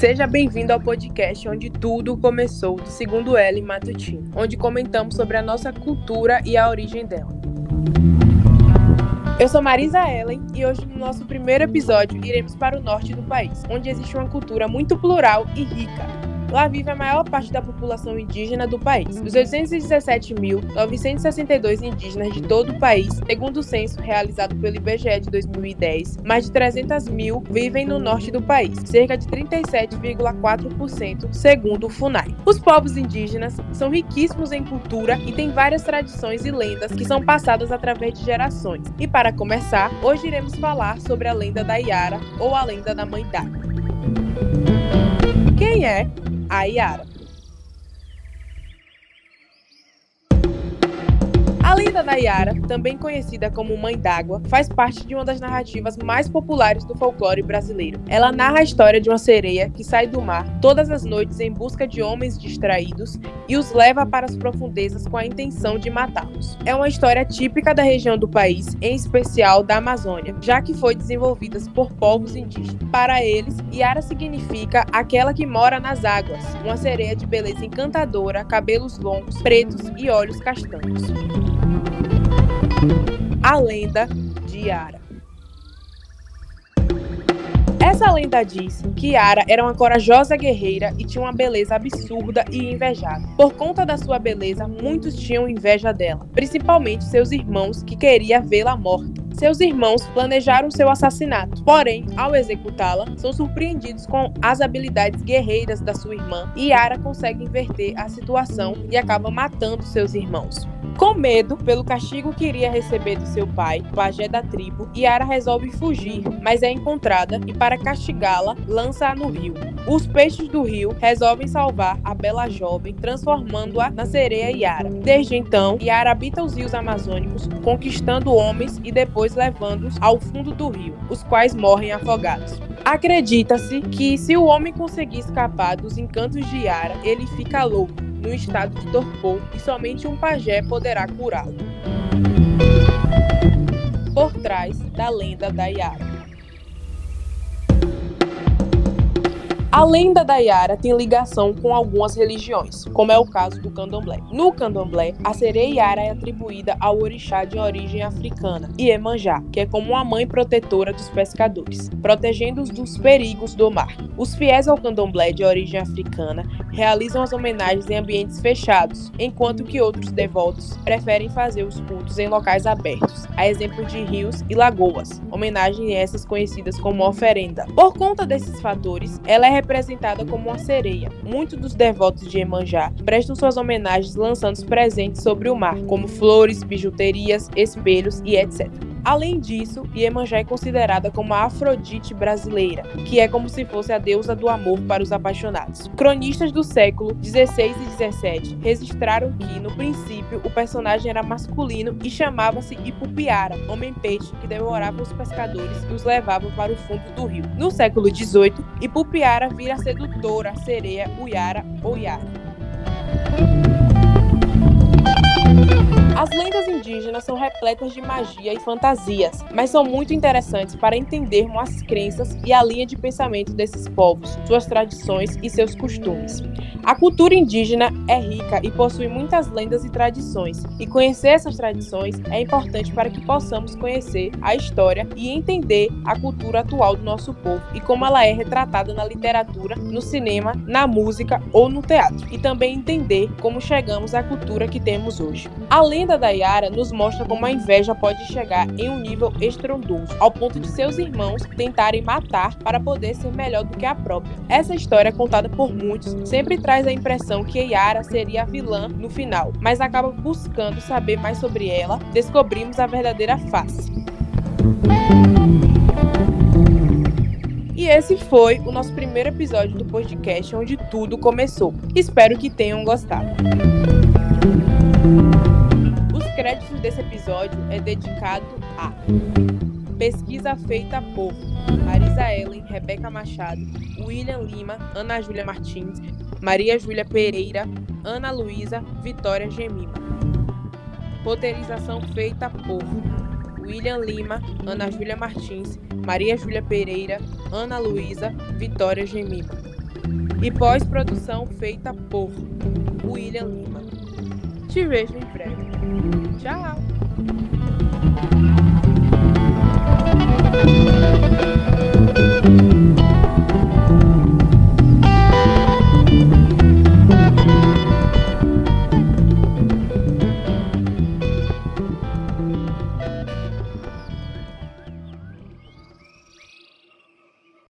Seja bem-vindo ao podcast onde tudo começou, do segundo L Matutino, onde comentamos sobre a nossa cultura e a origem dela. Eu sou Marisa Ellen e hoje no nosso primeiro episódio iremos para o norte do país, onde existe uma cultura muito plural e rica, Lá vive a maior parte da população indígena do país. Dos 817.962 indígenas de todo o país, segundo o censo realizado pelo IBGE de 2010, mais de 300 mil vivem no norte do país, cerca de 37,4% segundo o FUNAI. Os povos indígenas são riquíssimos em cultura e têm várias tradições e lendas que são passadas através de gerações. E para começar, hoje iremos falar sobre a lenda da Iara ou a lenda da Mãe d'Água. Quem é a Yara. A lenda da Yara, também conhecida como Mãe d'Água, faz parte de uma das narrativas mais populares do folclore brasileiro. Ela narra a história de uma sereia que sai do mar todas as noites em busca de homens distraídos e os leva para as profundezas com a intenção de matá-los. É uma história típica da região do país, em especial da Amazônia, já que foi desenvolvida por povos indígenas. Para eles, Yara significa aquela que mora nas águas, uma sereia de beleza encantadora, cabelos longos, pretos e olhos castanhos. A lenda de Yara. Essa lenda diz que Yara era uma corajosa guerreira e tinha uma beleza absurda e invejada. Por conta da sua beleza, muitos tinham inveja dela, principalmente seus irmãos que queriam vê-la morta. Seus irmãos planejaram seu assassinato, porém, ao executá-la, são surpreendidos com as habilidades guerreiras da sua irmã e Yara consegue inverter a situação e acaba matando seus irmãos. Com medo pelo castigo que iria receber do seu pai, pajé da tribo, Yara resolve fugir, mas é encontrada e, para castigá-la, lança-a no rio. Os peixes do rio resolvem salvar a bela jovem, transformando-a na sereia Yara. Desde então, Yara habita os rios amazônicos, conquistando homens e depois levando-os ao fundo do rio, os quais morrem afogados. Acredita-se que, se o homem conseguir escapar dos encantos de Yara, ele fica louco no estado de torpor e somente um pajé poderá curá-lo. Por trás da lenda da Yara. A lenda da Yara tem ligação com algumas religiões, como é o caso do candomblé. No candomblé, a sereia Yara é atribuída ao orixá de origem africana, Iemanjá, que é como uma mãe protetora dos pescadores, protegendo-os dos perigos do mar. Os fiéis ao candomblé de origem africana realizam as homenagens em ambientes fechados, enquanto que outros devotos preferem fazer os cultos em locais abertos, a exemplo de rios e lagoas, homenagens essas conhecidas como oferenda. Por conta desses fatores, ela é representada como uma sereia. Muitos dos devotos de Emanjá prestam suas homenagens lançando presentes sobre o mar, como flores, bijuterias, espelhos e etc. Além disso, Iemanjá é considerada como a Afrodite brasileira, que é como se fosse a deusa do amor para os apaixonados. Cronistas do século 16 e 17 registraram que, no princípio, o personagem era masculino e chamava-se Ipupiara, homem-peixe que devorava os pescadores e os levava para o fundo do rio. No século 18, Ipupiara vira sedutora, sereia, Uyara ou Yara. As lendas indígenas são repletas de magia e fantasias, mas são muito interessantes para entendermos as crenças e a linha de pensamento desses povos, suas tradições e seus costumes. A cultura indígena é rica e possui muitas lendas e tradições, e conhecer essas tradições é importante para que possamos conhecer a história e entender a cultura atual do nosso povo e como ela é retratada na literatura, no cinema, na música ou no teatro, e também entender como chegamos à cultura que temos hoje. A lenda da Yara nos mostra como a inveja pode chegar em um nível estrondoso, ao ponto de seus irmãos tentarem matar para poder ser melhor do que a própria. Essa história, contada por muitos, sempre traz a impressão que Yara seria a vilã no final, mas acaba buscando saber mais sobre ela, descobrimos a verdadeira face. E esse foi o nosso primeiro episódio do podcast onde tudo começou. Espero que tenham gostado. Os créditos desse episódio é dedicado a pesquisa feita por Marisa Ellen, Rebeca Machado, William Lima, Ana Júlia Martins, Maria Júlia Pereira, Ana Luísa, Vitória Gemima. Roteirização feita por William Lima, Ana Júlia Martins, Maria Júlia Pereira, Ana Luísa, Vitória Gemima. e pós-produção feita por William Lima. Te vejo em breve. Tchau!